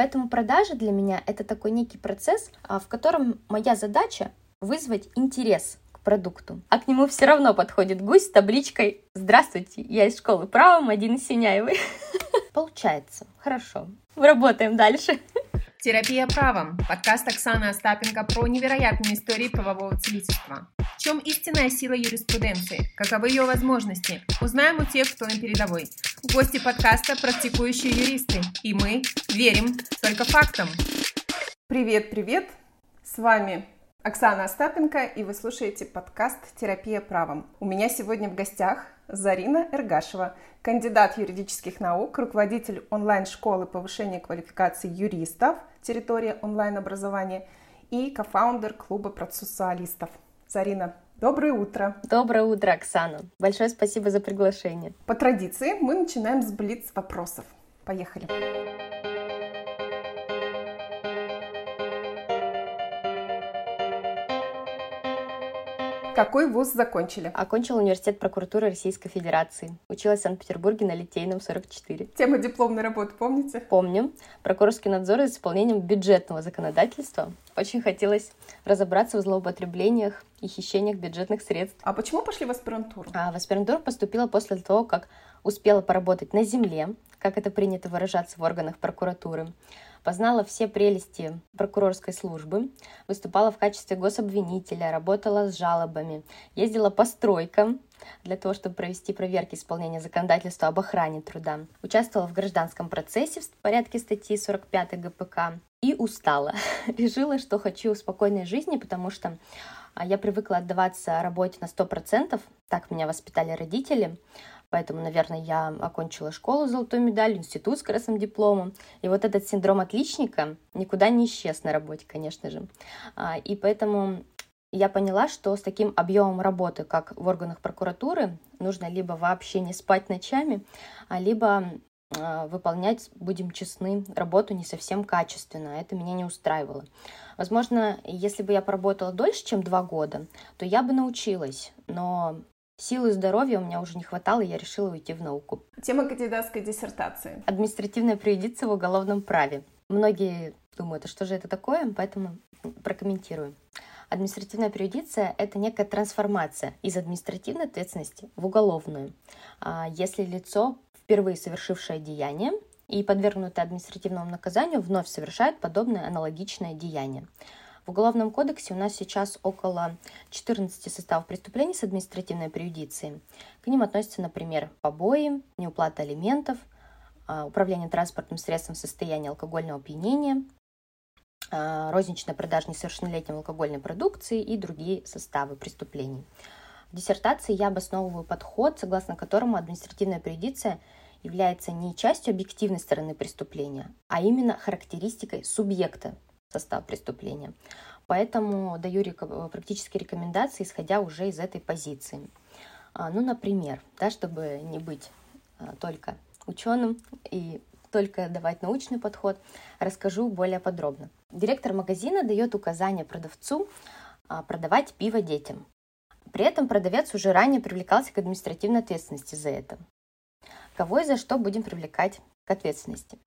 Поэтому продажи для меня это такой некий процесс, а, в котором моя задача вызвать интерес к продукту. А к нему все равно подходит гусь с табличкой «Здравствуйте, я из школы права, Мадина Синяевой». Получается. Хорошо. Работаем дальше. Терапия правом. Подкаст Оксаны Остапенко про невероятные истории правового целительства. В чем истинная сила юриспруденции? Каковы ее возможности? Узнаем у тех, кто на передовой. Гости подкаста – практикующие юристы. И мы верим только фактам. Привет, привет! С вами Оксана Остапенко, и вы слушаете подкаст «Терапия правом». У меня сегодня в гостях Зарина Эргашева, кандидат юридических наук, руководитель онлайн-школы повышения квалификации юристов «Территория онлайн-образования» и кофаундер клуба процессуалистов. Зарина, доброе утро! Доброе утро, Оксана! Большое спасибо за приглашение. По традиции мы начинаем с блиц вопросов. Поехали! Какой вуз закончили? Окончила университет прокуратуры Российской Федерации. Училась в Санкт-Петербурге на Литейном 44. Тема дипломной работы помните? Помню. Прокурорский надзор за исполнением бюджетного законодательства. Очень хотелось разобраться в злоупотреблениях и хищениях бюджетных средств. А почему пошли в аспирантуру? А в аспирантуру поступила после того, как успела поработать на земле, как это принято выражаться в органах прокуратуры познала все прелести прокурорской службы, выступала в качестве гособвинителя, работала с жалобами, ездила по стройкам для того, чтобы провести проверки исполнения законодательства об охране труда, участвовала в гражданском процессе в порядке статьи 45 ГПК и устала. Решила, что хочу спокойной жизни, потому что а, я привыкла отдаваться работе на 100%, так меня воспитали родители, Поэтому, наверное, я окончила школу с золотой медалью, институт с красным дипломом. И вот этот синдром отличника никуда не исчез на работе, конечно же. А, и поэтому я поняла, что с таким объемом работы, как в органах прокуратуры, нужно либо вообще не спать ночами, а либо а, выполнять, будем честны, работу не совсем качественно. Это меня не устраивало. Возможно, если бы я поработала дольше, чем два года, то я бы научилась. Но Силы и здоровья у меня уже не хватало, и я решила уйти в науку. Тема кандидатской диссертации. Административная преюдиция в уголовном праве. Многие думают, а что же это такое, поэтому прокомментирую. Административная преюдиция – это некая трансформация из административной ответственности в уголовную. А если лицо, впервые совершившее деяние и подвергнутое административному наказанию, вновь совершает подобное аналогичное деяние. В Уголовном кодексе у нас сейчас около 14 составов преступлений с административной преюдицией. К ним относятся, например, побои, неуплата алиментов, а, управление транспортным средством в состоянии алкогольного опьянения, а, розничная продажа несовершеннолетней алкогольной продукции и другие составы преступлений. В диссертации я обосновываю подход, согласно которому административная преюдиция является не частью объективной стороны преступления, а именно характеристикой субъекта состав преступления. Поэтому даю практические рекомендации, исходя уже из этой позиции. А, ну, например, да, чтобы не быть а, только ученым и только давать научный подход, расскажу более подробно. Директор магазина дает указание продавцу а, продавать пиво детям. При этом продавец уже ранее привлекался к административной ответственности за это. Кого и за что будем привлекать к ответственности?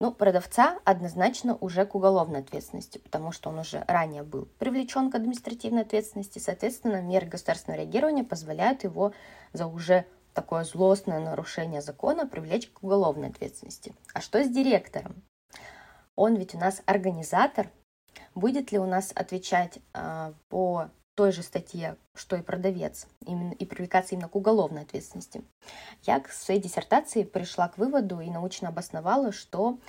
Ну, продавца однозначно уже к уголовной ответственности, потому что он уже ранее был привлечен к административной ответственности. Соответственно, меры государственного реагирования позволяют его за уже такое злостное нарушение закона привлечь к уголовной ответственности. А что с директором? Он ведь у нас организатор. Будет ли у нас отвечать э, по той же статье, что и продавец, именно, и привлекаться именно к уголовной ответственности. Я к своей диссертации пришла к выводу и научно обосновала, что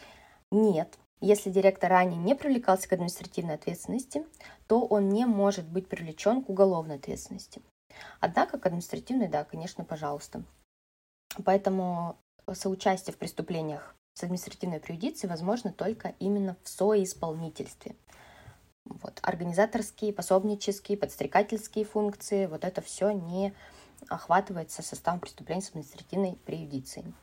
нет, если директор ранее не привлекался к административной ответственности, то он не может быть привлечен к уголовной ответственности. Однако к административной, да, конечно, пожалуйста. Поэтому соучастие в преступлениях с административной преюдицией возможно только именно в соисполнительстве. Вот. Организаторские, пособнические, подстрекательские функции, вот это все не охватывается составом преступлений с административной преюдицией.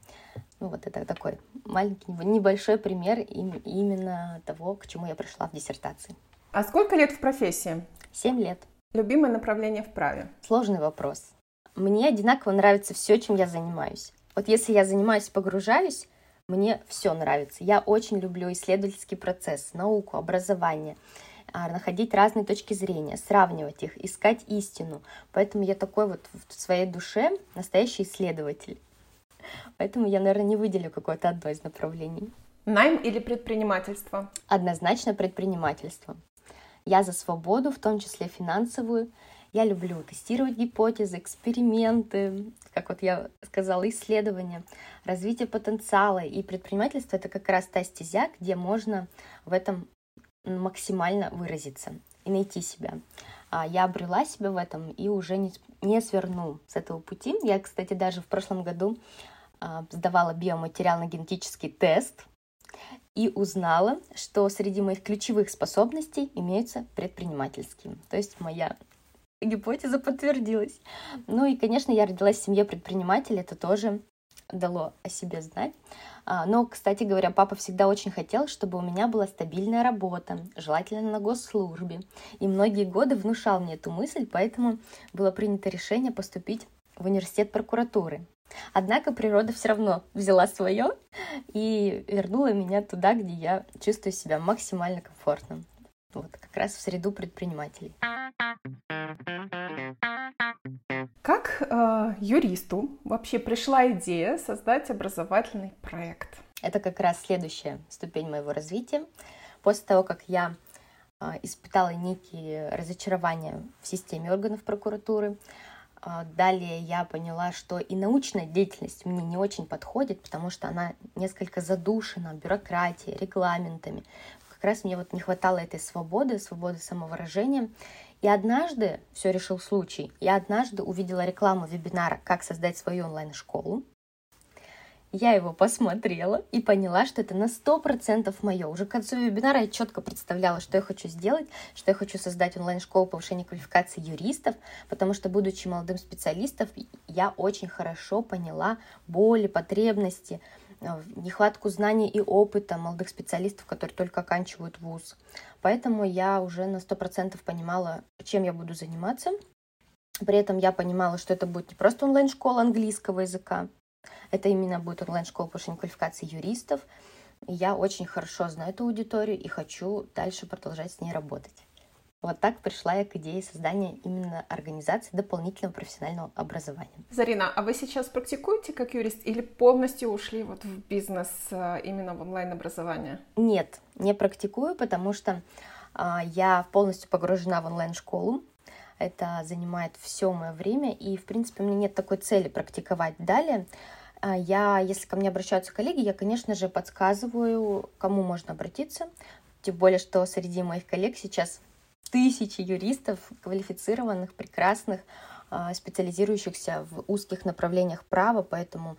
Ну вот это такой маленький, небольшой пример именно того, к чему я пришла в диссертации. А сколько лет в профессии? Семь лет. Любимое направление в праве? Сложный вопрос. Мне одинаково нравится все, чем я занимаюсь. Вот если я занимаюсь, погружаюсь, Мне все нравится. Я очень люблю исследовательский процесс, науку, образование находить разные точки зрения, сравнивать их, искать истину. Поэтому я такой вот в своей душе настоящий исследователь. Поэтому я, наверное, не выделю какое-то одно из направлений. Найм или предпринимательство? Однозначно предпринимательство. Я за свободу, в том числе финансовую. Я люблю тестировать гипотезы, эксперименты, как вот я сказала, исследования, развитие потенциала. И предпринимательство — это как раз та стезя, где можно в этом максимально выразиться и найти себя. А я обрела себя в этом и уже не, не сверну с этого пути. Я, кстати, даже в прошлом году а, сдавала биоматериально-генетический тест и узнала, что среди моих ключевых способностей имеются предпринимательские. То есть моя гипотеза подтвердилась. Ну и, конечно, я родилась в семье предпринимателей, это тоже дало о себе знать. А, но, кстати говоря, папа всегда очень хотел, чтобы у меня была стабильная работа, желательно на госслужбе. И многие годы внушал мне эту мысль, поэтому было принято решение поступить в университет прокуратуры. Однако природа все равно взяла свое и вернула меня туда, где я чувствую себя максимально комфортно. Вот, как раз в среду предпринимателей. Как э, юристу вообще пришла идея создать образовательный проект? Это как раз следующая ступень моего развития. После того, как я э, испытала некие разочарования в системе органов прокуратуры, э, далее я поняла, что и научная деятельность мне не очень подходит, потому что она несколько задушена бюрократией, регламентами. Раз мне вот не хватало этой свободы, свободы самовыражения. И однажды, все решил случай, я однажды увидела рекламу вебинара «Как создать свою онлайн-школу». Я его посмотрела и поняла, что это на 100% мое. Уже к концу вебинара я четко представляла, что я хочу сделать, что я хочу создать онлайн-школу повышения квалификации юристов, потому что, будучи молодым специалистом, я очень хорошо поняла боли, потребности, Э, нехватку знаний и опыта молодых специалистов, которые только оканчивают вуз. Поэтому я уже на 100% понимала, чем я буду заниматься. При этом я понимала, что это будет не просто онлайн-школа английского языка, это именно будет онлайн-школа повышения квалификации юристов. Я очень хорошо знаю эту аудиторию и хочу дальше продолжать с ней работать. Вот так пришла я к идее создания именно организации дополнительного профессионального образования. Зарина, а вы сейчас практикуете как юрист или полностью ушли вот в бизнес э, именно в онлайн-образование? Нет, не практикую, потому что а, я полностью погружена в онлайн-школу. Это занимает все мое время, и, в принципе, у меня нет такой цели практиковать далее. А, я, если ко мне обращаются коллеги, я, конечно же, подсказываю, кому можно обратиться. Тем более, что среди моих коллег сейчас тысячи юристов, квалифицированных, прекрасных, а, специализирующихся в узких направлениях права, поэтому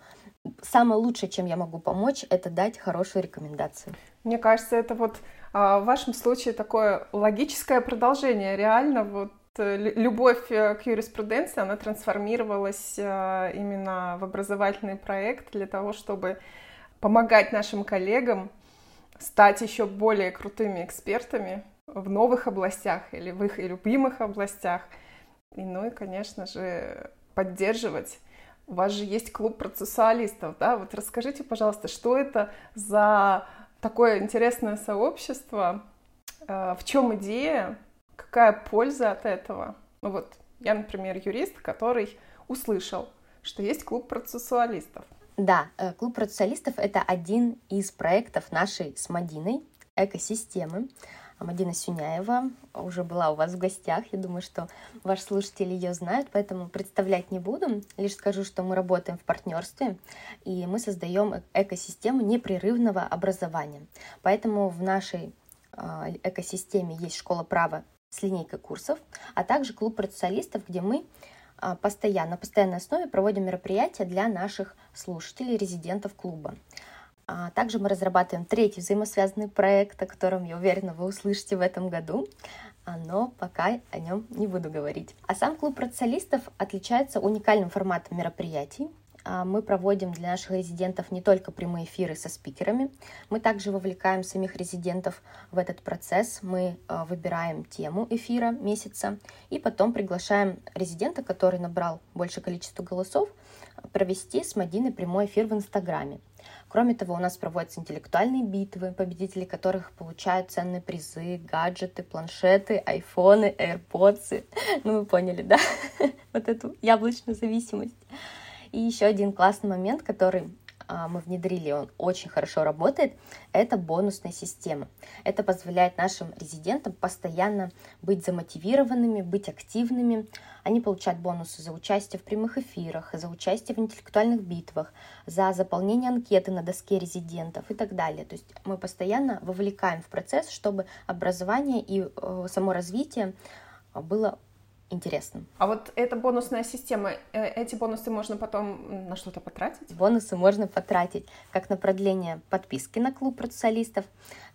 самое лучшее, чем я могу помочь, это дать хорошую рекомендацию. Мне кажется, это вот а, в вашем случае такое логическое продолжение. Реально вот э, любовь э, к юриспруденции, она трансформировалась э, именно в образовательный проект для того, чтобы помогать нашим коллегам стать еще более крутыми экспертами в новых областях или в их любимых областях. И, ну и, конечно же, поддерживать. У вас же есть клуб процессуалистов, да? Вот расскажите, пожалуйста, что это за такое интересное сообщество, э, в чем идея, какая польза от этого? Ну вот, я, например, юрист, который услышал, что есть клуб процессуалистов. Да, э, клуб процессуалистов — это один из проектов нашей с Мадиной экосистемы. Мадина Сюняева уже была у вас в гостях. Я думаю, что ваши слушатели ее знают, поэтому представлять не буду. Лишь скажу, что мы работаем в партнерстве, и мы создаем э, экосистему непрерывного образования. Поэтому в нашей а, экосистеме есть школа права с линейкой курсов, а также клуб процессуалистов, где мы а, постоянно, на постоянной основе проводим мероприятия для наших слушателей, резидентов клуба. А также мы разрабатываем третий взаимосвязанный проект, о котором, я уверена, вы услышите в этом году, а, но пока о нем не буду говорить. А сам клуб процессуалистов отличается уникальным форматом мероприятий. А, мы проводим для наших резидентов не только прямые эфиры со спикерами, мы также вовлекаем самих резидентов в этот процесс. Мы выбираем тему эфира месяца и потом приглашаем резидента, который набрал большее количество голосов, провести с Мадиной прямой эфир в Инстаграме. Кроме того, у нас проводятся интеллектуальные битвы, победители которых получают ценные призы, гаджеты, планшеты, айфоны, AirPods. Ну, вы поняли, да? Вот эту яблочную зависимость. И еще один классный момент, который мы внедрили, он очень хорошо работает, это бонусная система. Это позволяет нашим резидентам постоянно быть замотивированными, быть активными. Они получают бонусы за участие в прямых эфирах, за участие в интеллектуальных битвах, за заполнение анкеты на доске резидентов и так далее. То есть мы постоянно вовлекаем в процесс, чтобы образование и э, само развитие было интересным. А вот эта бонусная система, э, эти бонусы можно потом на что-то потратить? Бонусы можно потратить как на продление подписки на клуб процессуалистов,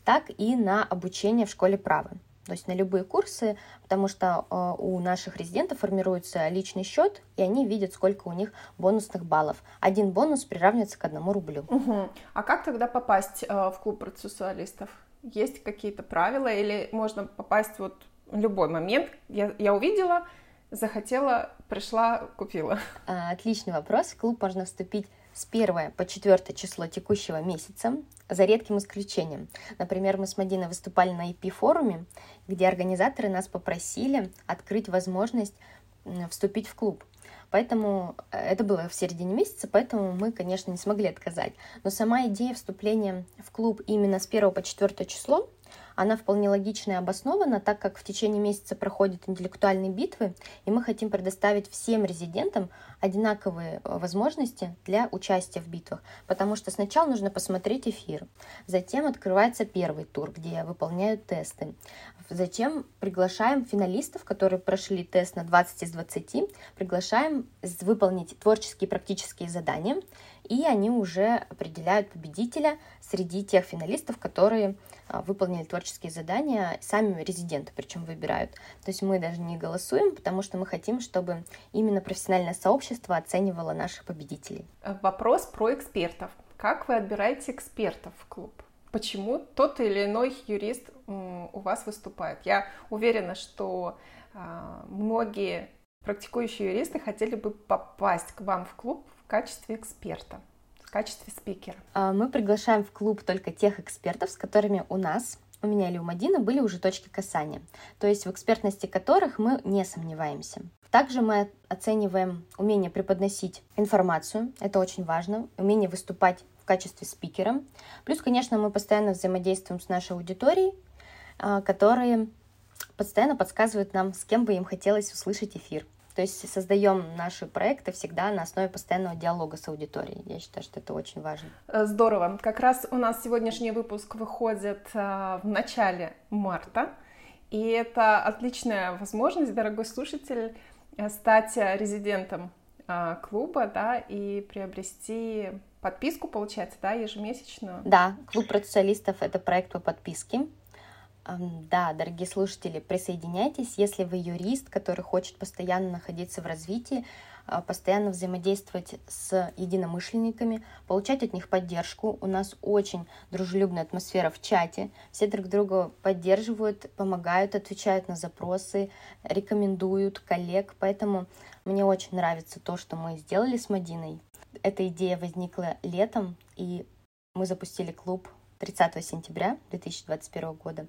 так и на обучение в школе права. То есть на любые курсы, потому что э, у наших резидентов формируется личный счет, и они видят, сколько у них бонусных баллов. Один бонус приравнивается к одному рублю. Угу. А как тогда попасть э, в клуб процессуалистов? Есть какие-то правила или можно попасть вот любой момент. Я, я увидела, захотела, пришла, купила. А, отличный вопрос. В клуб можно вступить с 1 по 4 число текущего месяца, за редким исключением. Например, мы с Мадиной выступали на EP-форуме, где организаторы нас попросили открыть возможность вступить в клуб. Поэтому э, это было в середине месяца, поэтому мы, конечно, не смогли отказать. Но сама идея вступления в клуб именно с 1 по 4 число она вполне логична и обоснована, так как в течение месяца проходят интеллектуальные битвы, и мы хотим предоставить всем резидентам одинаковые э, возможности для участия в битвах, потому что сначала нужно посмотреть эфир, затем открывается первый тур, где выполняют тесты, затем приглашаем финалистов, которые прошли тест на 20 из 20, приглашаем выполнить творческие и практические задания, и они уже определяют победителя среди тех финалистов, которые а, выполнили творческие задания, сами резиденты причем выбирают. То есть мы даже не голосуем, потому что мы хотим, чтобы именно профессиональное сообщество оценивало наших победителей. Вопрос про экспертов. Как вы отбираете экспертов в клуб? Почему тот или иной юрист у вас выступает? Я уверена, что а, многие практикующие юристы хотели бы попасть к вам в клуб качестве эксперта качестве спикера? А, мы приглашаем в клуб только тех экспертов, с которыми у нас, у меня или у Мадины, были уже точки касания, то есть в экспертности которых мы не сомневаемся. Также мы оцениваем умение преподносить информацию, это очень важно, умение выступать в качестве спикера. Плюс, конечно, мы постоянно взаимодействуем с нашей аудиторией, а, которые постоянно подсказывают нам, с кем бы им хотелось услышать эфир. То есть создаем наши проекты всегда на основе постоянного диалога с аудиторией. Я считаю, что это очень важно. Э, здорово. Как раз у нас сегодняшний выпуск выходит э, в начале марта. И это отличная возможность, дорогой слушатель, э, стать резидентом клуба, да, и приобрести подписку, получается, да, ежемесячную. Да, клуб процессуалистов — это проект по подписке. Да, дорогие слушатели, присоединяйтесь, если вы юрист, который хочет постоянно находиться в развитии, а, постоянно взаимодействовать с единомышленниками, получать от них поддержку. У нас очень дружелюбная атмосфера в чате. Все друг друга поддерживают, помогают, отвечают на запросы, рекомендуют коллег. Поэтому мне очень нравится то, что мы сделали с Мадиной. Эта идея возникла летом, и мы запустили клуб 30 сентября 2021 года.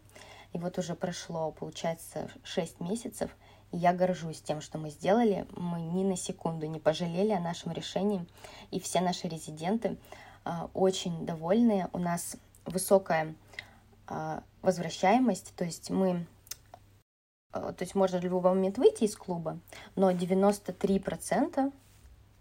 И вот уже прошло, получается, 6 месяцев, и я горжусь тем, что мы сделали. Мы ни на секунду не пожалели о нашем решении, и все наши резиденты а, очень довольны. У нас высокая а, возвращаемость, то есть мы а, то есть можно в любой момент выйти из клуба, но 93%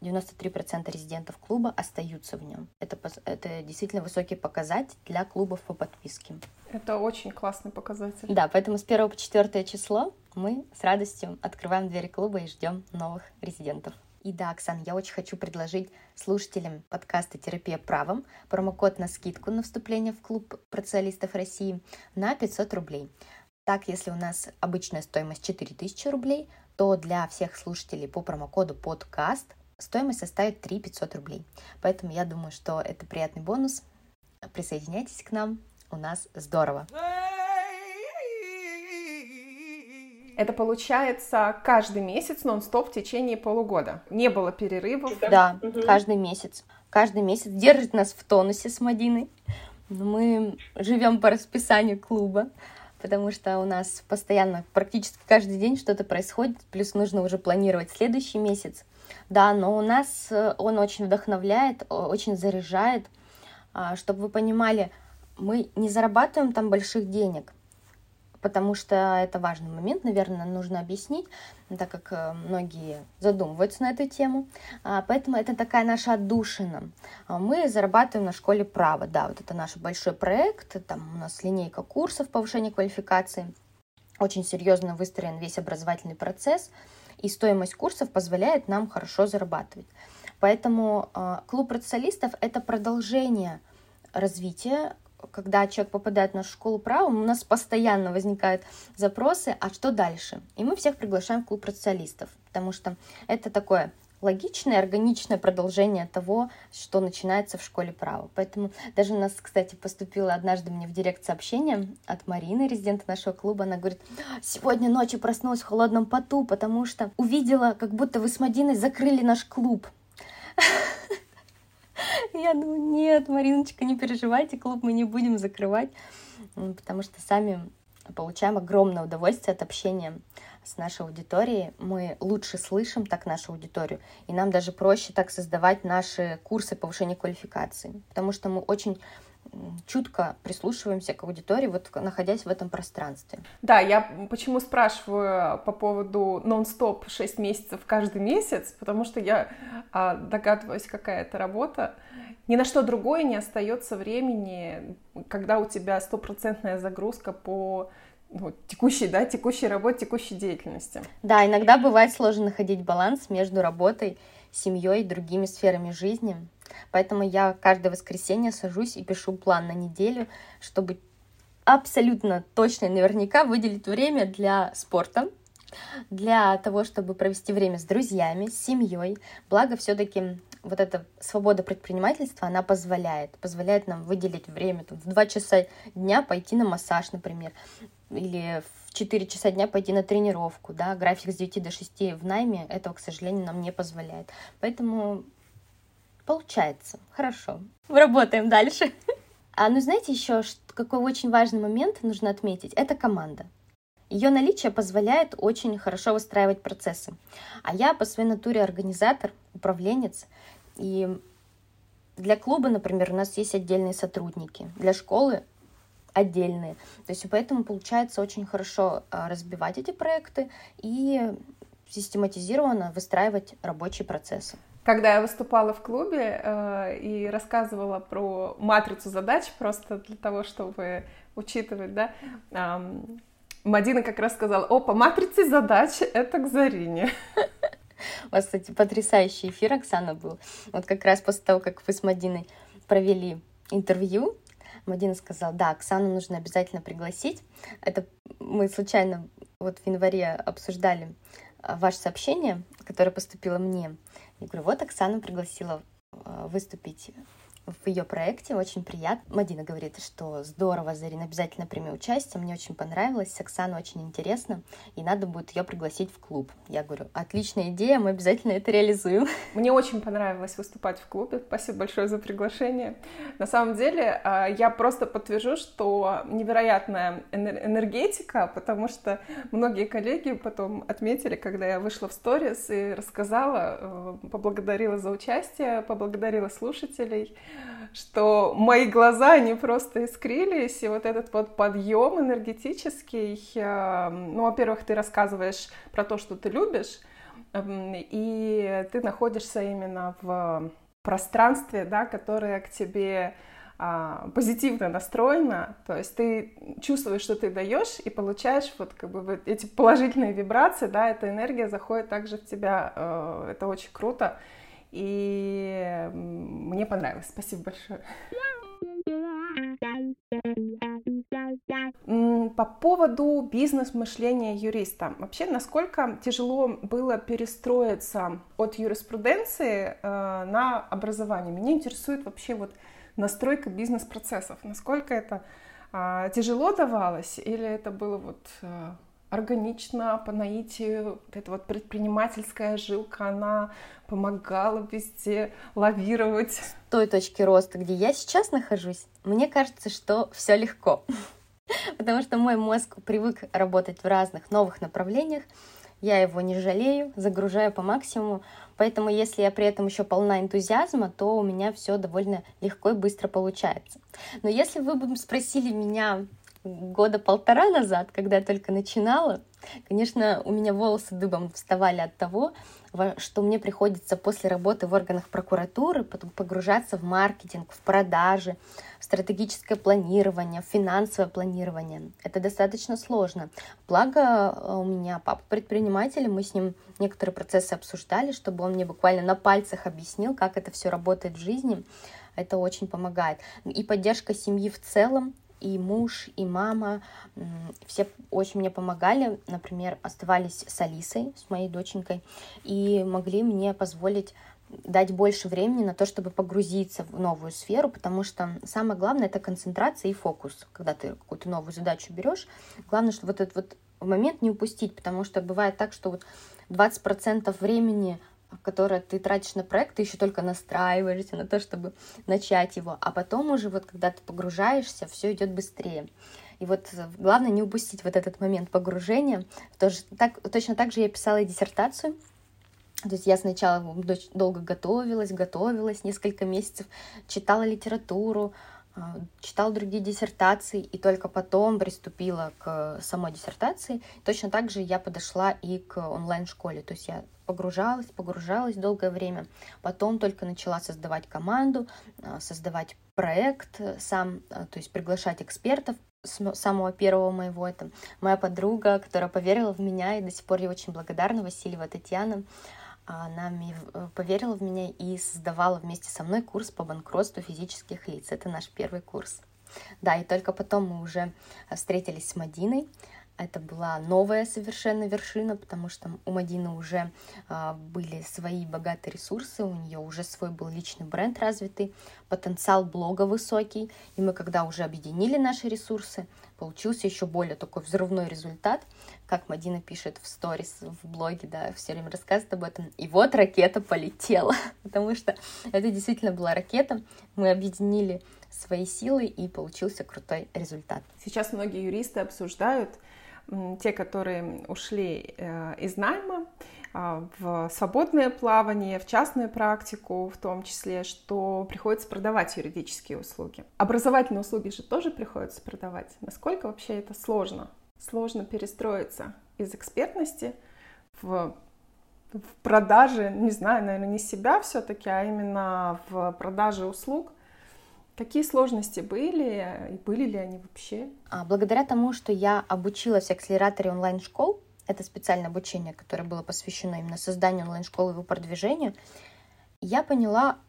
93% резидентов клуба остаются в нем. Это, это действительно высокий показатель для клубов по подписке. Это очень классный показатель. Да, поэтому с 1 по 4 число мы с радостью открываем двери клуба и ждем новых резидентов. И да, Оксан, я очень хочу предложить слушателям подкаста «Терапия правом» промокод на скидку на вступление в клуб процессуалистов России на 500 рублей. Так, если у нас обычная стоимость 4000 рублей, то для всех слушателей по промокоду подкаст Стоимость составит 3 500 рублей. Поэтому я думаю, что это приятный бонус. Присоединяйтесь к нам. У нас здорово. Это получается каждый месяц нон-стоп в течение полугода. Не было перерывов. Да, угу. каждый месяц. каждый месяц держит нас в тонусе с Мадиной. Мы живем по расписанию клуба, потому что у нас постоянно, практически каждый день что-то происходит, плюс нужно уже планировать следующий месяц. Да, но у нас э, он очень вдохновляет, очень заряжает. А, чтобы вы понимали, мы не зарабатываем там больших денег, потому что это важный момент, наверное, нужно объяснить, так как э, многие задумываются на эту тему. А, поэтому это такая наша отдушина. А, мы зарабатываем на школе права, да, вот это наш большой проект, там у нас линейка курсов повышения квалификации, очень серьезно выстроен весь образовательный процесс, и стоимость курсов позволяет нам хорошо зарабатывать. Поэтому э, клуб процессуалистов – это продолжение развития когда человек попадает в нашу школу права, у нас постоянно возникают запросы, а что дальше? И мы всех приглашаем в клуб процессуалистов, потому что это такое логичное, органичное продолжение того, что начинается в школе права. Поэтому даже у нас, кстати, поступило однажды мне в директ сообщение от Марины, резидента нашего клуба. Она говорит, сегодня ночью проснулась в холодном поту, потому что увидела, как будто вы с Мадиной закрыли наш клуб. Я думаю, нет, Мариночка, не переживайте, клуб мы не будем закрывать, потому что сами получаем огромное удовольствие от общения с нашей аудиторией. Мы лучше слышим так нашу аудиторию, и нам даже проще так создавать наши курсы повышения квалификации, потому что мы очень чутко прислушиваемся к аудитории, вот находясь в этом пространстве. Да, я почему спрашиваю по поводу нон-стоп 6 месяцев каждый месяц, потому что я а, догадываюсь, какая это работа. Ни на что другое не остается времени, когда у тебя стопроцентная загрузка по ну, текущей, да, текущей работе, текущей деятельности. Да, иногда бывает сложно находить баланс между работой, семьей и другими сферами жизни. Поэтому я каждое воскресенье сажусь и пишу план на неделю, чтобы абсолютно точно и наверняка выделить время для спорта, для того, чтобы провести время с друзьями, с семьей. Благо, все-таки вот эта свобода предпринимательства, она позволяет, позволяет нам выделить время, там, в 2 часа дня пойти на массаж, например, или в 4 часа дня пойти на тренировку, да, график с 9 до 6 в найме этого, к сожалению, нам не позволяет. Поэтому Получается. Хорошо. Работаем дальше. А ну знаете еще, какой очень важный момент нужно отметить? Это команда. Ее наличие позволяет очень хорошо выстраивать процессы. А я по своей натуре организатор, управленец. И для клуба, например, у нас есть отдельные сотрудники. Для школы отдельные. То есть поэтому получается очень хорошо а, разбивать эти проекты и систематизированно выстраивать рабочие процессы. Когда я выступала в клубе э, и рассказывала про матрицу задач, просто для того, чтобы учитывать, да, э, Мадина как раз сказала, о, по матрице задач это к Зарине. У вас, кстати, потрясающий эфир, Оксана, был. Вот как раз после того, как вы с Мадиной провели интервью, Мадина сказала, да, Оксану нужно обязательно пригласить. Это мы случайно вот в январе обсуждали э, ваше сообщение, которое поступило мне. Я говорю, вот Оксана пригласила э, выступить в ее проекте, очень приятно. Мадина говорит, что здорово, Зарина, обязательно прими участие, мне очень понравилось, Оксана очень интересно, и надо будет ее пригласить в клуб. Я говорю, отличная идея, мы обязательно это реализуем. Мне очень понравилось выступать в клубе, спасибо большое за приглашение. На самом деле, а, я просто подтвержу, что невероятная энергетика, потому что многие коллеги потом отметили, когда я вышла в сторис и рассказала, э, поблагодарила за участие, поблагодарила слушателей, что мои глаза, они просто искрились, и вот этот вот подъем энергетический, э, ну, во-первых, ты рассказываешь про то, что ты любишь, эм, и ты находишься именно в пространстве, да, которое к тебе а, позитивно настроено, то есть ты чувствуешь, что ты даешь и получаешь вот как бы вот эти положительные вибрации, да, эта энергия заходит также в тебя, э, это очень круто. И мне понравилось. Спасибо большое. По поводу бизнес-мышления юриста. Вообще, насколько тяжело было перестроиться от юриспруденции э, на образование? Меня интересует вообще вот настройка бизнес-процессов. Насколько это э, тяжело давалось или это было вот э, органично, по наитию. Вот эта вот предпринимательская жилка, она помогала везде лавировать. С той точки роста, где я сейчас нахожусь, мне кажется, что все легко. Потому что мой мозг привык работать в разных новых направлениях, я его не жалею, загружаю по максимуму, поэтому если я при этом еще полна энтузиазма, то у меня все довольно легко и быстро получается. Но если вы бы спросили меня года полтора назад, когда я только начинала, конечно, у меня волосы дыбом вставали от того, что мне приходится после работы в органах прокуратуры погружаться в маркетинг, в продажи, в стратегическое планирование, в финансовое планирование. Это достаточно сложно. Благо э, у меня папа предприниматель, мы с ним некоторые процессы обсуждали, чтобы он мне буквально на пальцах объяснил, как это все работает в жизни. Это очень помогает. И поддержка семьи в целом, и муж, и мама, все очень мне помогали, например, оставались с Алисой, с моей доченькой, и могли мне позволить дать больше времени на то, чтобы погрузиться в новую сферу, потому что самое главное это концентрация и фокус. Когда ты какую-то новую задачу берешь, главное, чтобы вот этот вот момент не упустить, потому что бывает так, что вот 20% времени которое ты тратишь на проект, ты еще только настраиваешься на то, чтобы начать его, а потом уже вот когда ты погружаешься, все идет быстрее. И вот главное не упустить вот этот момент погружения. Тоже, так, точно так же я писала диссертацию, то есть я сначала долго готовилась, готовилась несколько месяцев, читала литературу, а, читала другие диссертации и только потом приступила к самой диссертации. Точно так же я подошла и к онлайн-школе. То есть я погружалась, погружалась долгое время. Потом только начала создавать команду, а, создавать проект сам, а, то есть приглашать экспертов с самого первого моего. Это моя подруга, которая поверила в меня, и до сих пор я очень благодарна, Васильева Татьяна. Она э, поверила в меня и создавала вместе со мной курс по банкротству физических лиц. Это наш первый курс. Да, и только потом мы уже встретились с Мадиной. Это была новая совершенно вершина, потому что у Мадины уже а, были свои богатые ресурсы, у нее уже свой был личный бренд развитый, потенциал блога высокий. И мы, когда уже объединили наши ресурсы, получился еще более такой взрывной результат, как Мадина пишет в сторис, в блоге, да, все время рассказывает об этом. И вот ракета полетела, потому что это действительно была ракета. Мы объединили свои силы, и получился крутой результат. Сейчас многие юристы обсуждают, те, которые ушли э, из найма а, в свободное плавание, в частную практику в том числе, что приходится продавать юридические услуги. Образовательные услуги же тоже приходится продавать. Насколько вообще это сложно? Сложно перестроиться из экспертности в в продаже, не знаю, наверное, не себя все-таки, а именно в продаже услуг – Какие сложности были и были ли они вообще? А, благодаря тому, что я обучилась в акселераторе онлайн-школ, это специальное обучение, которое было посвящено именно созданию онлайн-школы и его продвижению, я поняла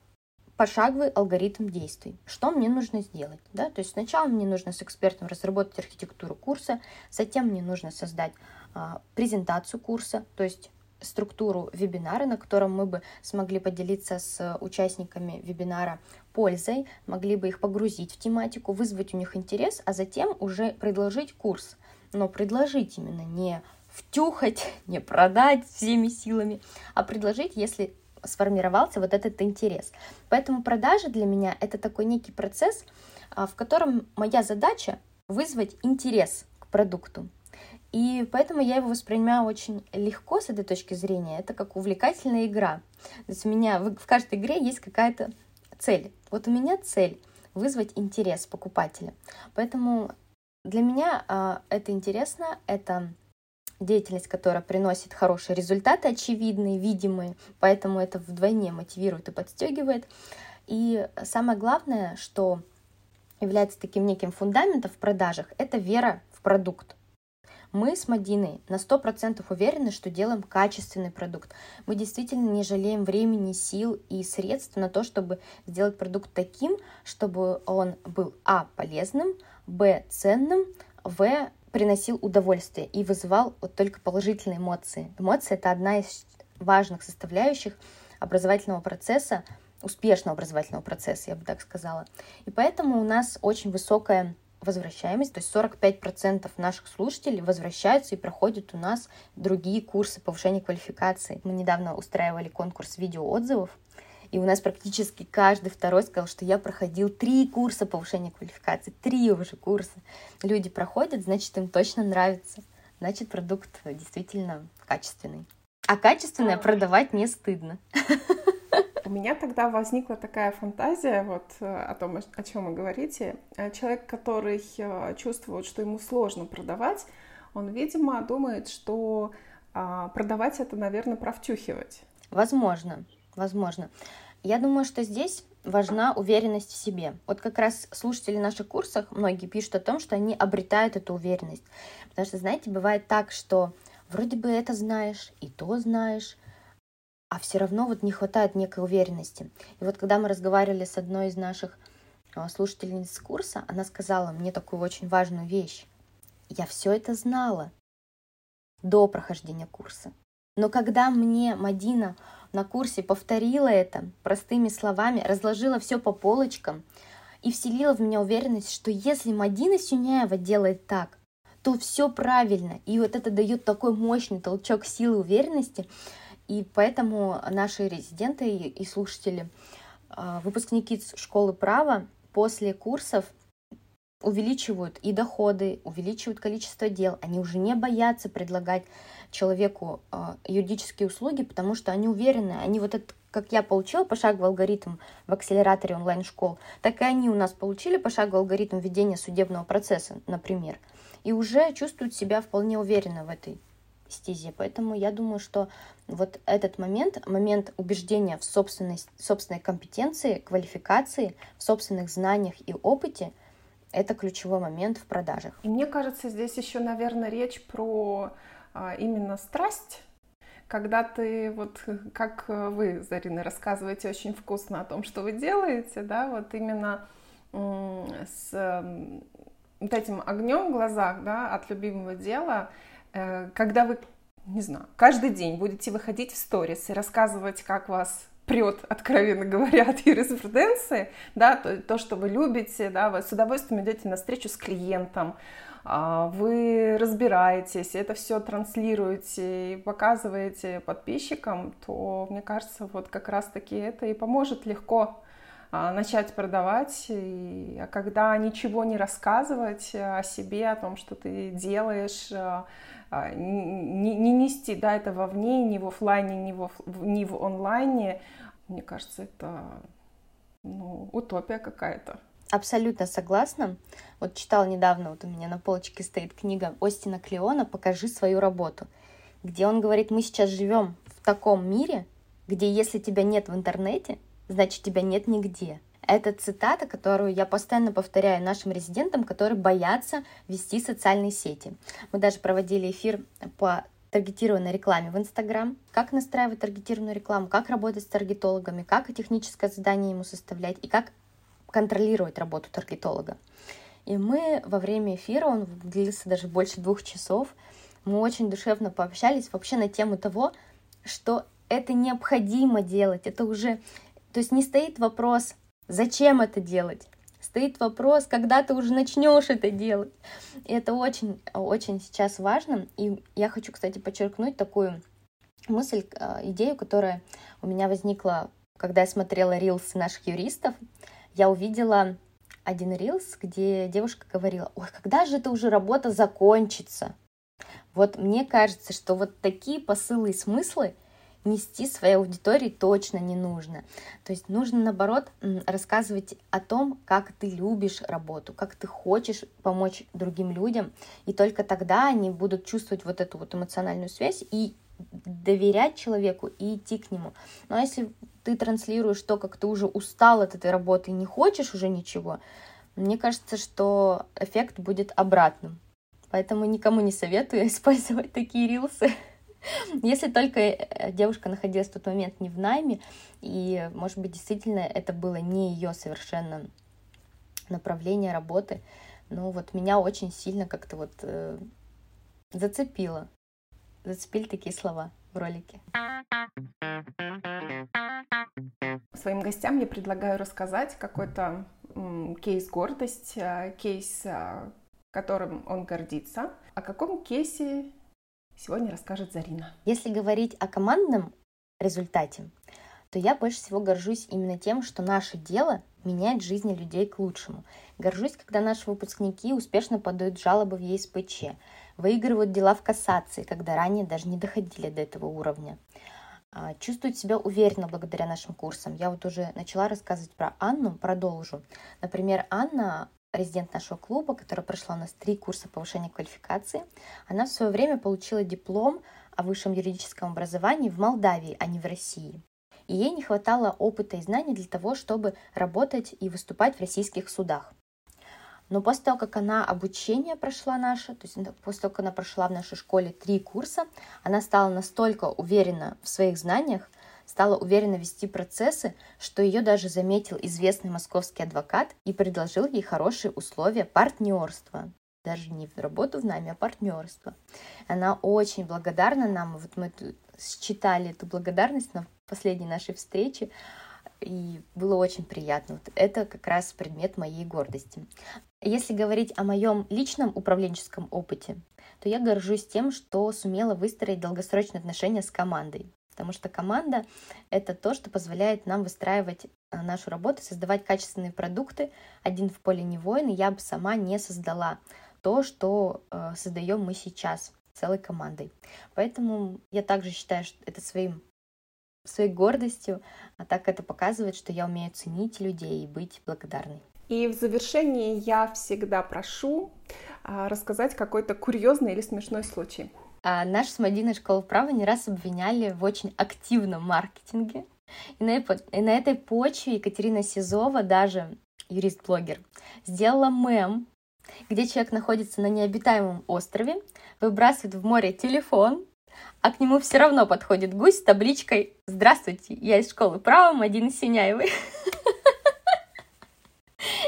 пошаговый алгоритм действий. Что мне нужно сделать? Да? То есть сначала мне нужно с экспертом разработать архитектуру курса, затем мне нужно создать а, презентацию курса, то есть структуру вебинара, на котором мы бы смогли поделиться с участниками вебинара пользой, могли бы их погрузить в тематику, вызвать у них интерес, а затем уже предложить курс. Но предложить именно не втюхать, не продать всеми силами, а предложить, если сформировался вот этот интерес. Поэтому продажи для меня это такой некий процесс, а, в котором моя задача вызвать интерес к продукту. И поэтому я его воспринимаю очень легко с этой точки зрения. Это как увлекательная игра. То есть у меня в каждой игре есть какая-то цель. Вот у меня цель вызвать интерес покупателя. Поэтому для меня э, это интересно, это деятельность, которая приносит хорошие результаты, очевидные, видимые, поэтому это вдвойне мотивирует и подстегивает. И самое главное, что является таким неким фундаментом в продажах, это вера в продукт. Мы с Мадиной на 100% уверены, что делаем качественный продукт. Мы действительно не жалеем времени, сил и средств на то, чтобы сделать продукт таким, чтобы он был а. полезным, б. ценным, в. приносил удовольствие и вызывал вот только положительные эмоции. Эмоции — это одна из важных составляющих образовательного процесса, успешного образовательного процесса, я бы так сказала. И поэтому у нас очень высокая возвращаемость, то есть 45% наших слушателей возвращаются и проходят у нас другие курсы повышения квалификации. Мы недавно устраивали конкурс видеоотзывов, и у нас практически каждый второй сказал, что я проходил три курса повышения квалификации, три уже курса. Люди проходят, значит, им точно нравится. Значит, продукт действительно качественный. А качественное продавать не стыдно. У меня тогда возникла такая фантазия вот э, о том, о чем вы говорите. Э, человек, который э, чувствует, что ему сложно продавать, он, видимо, думает, что а, продавать это, наверное, провтюхивать. Возможно, возможно. Я думаю, что здесь важна уверенность в себе. Вот как раз слушатели наших курсов, многие пишут о том, что они обретают эту уверенность. Потому что, знаете, бывает так, что вроде бы это знаешь, и то знаешь, а все равно вот не хватает некой уверенности. И вот когда мы разговаривали с одной из наших а, слушательниц курса, она сказала мне такую очень важную вещь. Я все это знала до прохождения курса. Но когда мне Мадина на курсе повторила это простыми словами, разложила все по полочкам и вселила в меня уверенность, что если Мадина Сюняева делает так, то все правильно. И вот это дает такой мощный толчок силы уверенности. И поэтому наши резиденты и слушатели, а, выпускники школы права после курсов увеличивают и доходы, увеличивают количество дел. Они уже не боятся предлагать человеку э, юридические услуги, потому что они уверены, они вот это, как я получила пошаговый алгоритм в акселераторе онлайн-школ, так и они у нас получили пошаговый алгоритм ведения судебного процесса, например, и уже чувствуют себя вполне уверенно в этой стезе. Поэтому я думаю, что вот этот момент, момент убеждения в собственной, собственной компетенции, квалификации, в собственных знаниях и опыте – это ключевой момент в продажах. И мне кажется, здесь еще, наверное, речь про а, именно страсть, когда ты вот, как вы, Зарина, рассказываете очень вкусно о том, что вы делаете, да, вот именно с вот этим огнем в глазах, да, от любимого дела, когда вы, не знаю, каждый день будете выходить в сторис и рассказывать, как вас прет, откровенно говоря, от юриспруденции, да, то, то, что вы любите, да, вы с удовольствием идете на встречу с клиентом, а, вы разбираетесь, это все транслируете и показываете подписчикам, то, мне кажется, вот как раз-таки это и поможет легко а, начать продавать, и, а когда ничего не рассказывать о себе, о том, что ты делаешь, а, не, не нести да, это вовне, ни в офлайне, ни в, ни в онлайне, мне кажется, это ну, утопия какая-то. Абсолютно согласна. Вот читала недавно, вот у меня на полочке стоит книга Остина Клеона «Покажи свою работу», где он говорит, мы сейчас живем в таком мире, где если тебя нет в интернете, значит тебя нет нигде. Это цитата, которую я постоянно повторяю нашим резидентам, которые боятся вести социальные сети. Мы даже проводили эфир по таргетированной рекламе в Инстаграм, как настраивать таргетированную рекламу, как работать с таргетологами, как техническое задание ему составлять и как контролировать работу таргетолога. И мы во время эфира, он длился даже больше двух часов, мы очень душевно пообщались вообще на тему того, что это необходимо делать, это уже, то есть не стоит вопрос, зачем это делать, стоит вопрос, когда ты уже начнешь это делать. И это очень, очень сейчас важно. И я хочу, кстати, подчеркнуть такую мысль, а, идею, которая у меня возникла, когда я смотрела рилсы наших юристов я увидела один рилс, где девушка говорила, ой, когда же это уже работа закончится? Вот мне кажется, что вот такие посылы и смыслы нести своей аудитории точно не нужно. То есть нужно, наоборот, рассказывать о том, как ты любишь работу, как ты хочешь помочь другим людям, и только тогда они будут чувствовать вот эту вот эмоциональную связь и доверять человеку и идти к нему. Но если ты транслируешь то, как ты уже устал от этой работы и не хочешь уже ничего, мне кажется, что эффект будет обратным. Поэтому никому не советую использовать такие рилсы. Если только э, девушка находилась в тот момент не в найме, и, может быть, действительно это было не ее совершенно направление работы, но вот меня очень сильно как-то вот э, зацепило. Зацепили такие слова в ролике. Своим гостям я предлагаю рассказать какой-то кейс гордость, кейс, которым он гордится. О каком кейсе сегодня расскажет Зарина? Если говорить о командном результате, то я больше всего горжусь именно тем, что наше дело меняет жизни людей к лучшему. Горжусь, когда наши выпускники успешно подают жалобы в ЕСПЧ, выигрывают дела в кассации, когда ранее даже не доходили до этого уровня. А, чувствуют себя уверенно благодаря нашим курсам. Я вот уже начала рассказывать про Анну, продолжу. Например, Анна резидент нашего клуба, которая прошла у нас три курса повышения квалификации. Она в свое время получила диплом о высшем юридическом образовании в Молдавии, а не в России и ей не хватало опыта и знаний для того, чтобы работать и выступать в российских судах. Но после того, как она обучение прошла наше, то есть после того, как она прошла в нашей школе три курса, она стала настолько уверена в своих знаниях, стала уверенно вести процессы, что ее даже заметил известный московский адвокат и предложил ей хорошие условия партнерства. Даже не в работу в нами, а партнерство. Она очень благодарна нам. Вот мы считали эту благодарность на последней нашей встрече, и было очень приятно. Вот это как раз предмет моей гордости. Если говорить о моем личном управленческом опыте, то я горжусь тем, что сумела выстроить долгосрочные отношения с командой. Потому что команда — это то, что позволяет нам выстраивать э, нашу работу, создавать качественные продукты. Один в поле не воин, и я бы сама не создала то, что э, создаем мы сейчас целой командой. Поэтому я также считаю что это своим своей гордостью, а так это показывает, что я умею ценить людей и быть благодарной. И в завершении я всегда прошу а, рассказать какой-то курьезный или смешной случай. А нашу с Мадиной школу права не раз обвиняли в очень активном маркетинге. И на, и на этой почве Екатерина Сизова, даже юрист-блогер, сделала мем, где человек находится на необитаемом острове, выбрасывает в море телефон, а к нему все равно подходит гусь с табличкой «Здравствуйте, я из школы права Мадина Синяевой».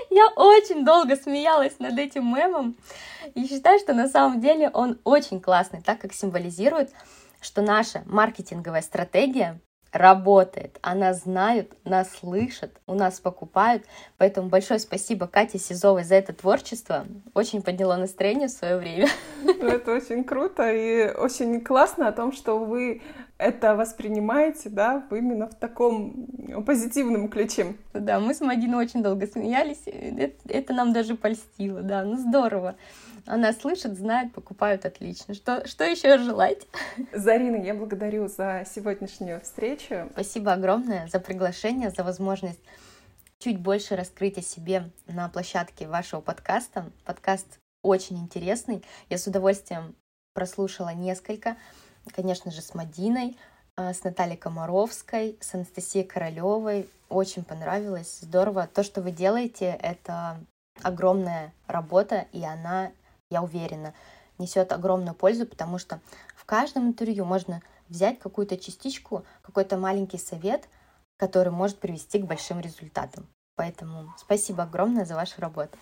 Я очень долго смеялась над этим мемом и считаю, что на самом деле он очень классный, так как символизирует, что наша маркетинговая стратегия работает. Она знают, нас слышат, у нас покупают. Поэтому большое спасибо Кате Сизовой за это творчество. Очень подняло настроение в свое время. Ну, это очень круто и очень классно о том, что вы это воспринимаете, да, именно в таком позитивном ключе. Да, мы с Мадиной очень долго смеялись, это, это нам даже польстило, да, ну здорово. Она слышит, знает, покупают отлично. Что, что еще желать? Зарина, я благодарю за сегодняшнюю встречу. Спасибо огромное за приглашение, за возможность чуть больше раскрыть о себе на площадке вашего подкаста. Подкаст очень интересный. Я с удовольствием прослушала несколько. Конечно же, с Мадиной, а, с Натальей Комаровской, с Анастасией Королевой. Очень понравилось, здорово. То, что вы делаете, это огромная работа, и она я уверена, несет огромную пользу, потому что в каждом интервью можно взять какую-то частичку, какой-то маленький совет, который может привести к большим результатам. Поэтому спасибо огромное за вашу работу.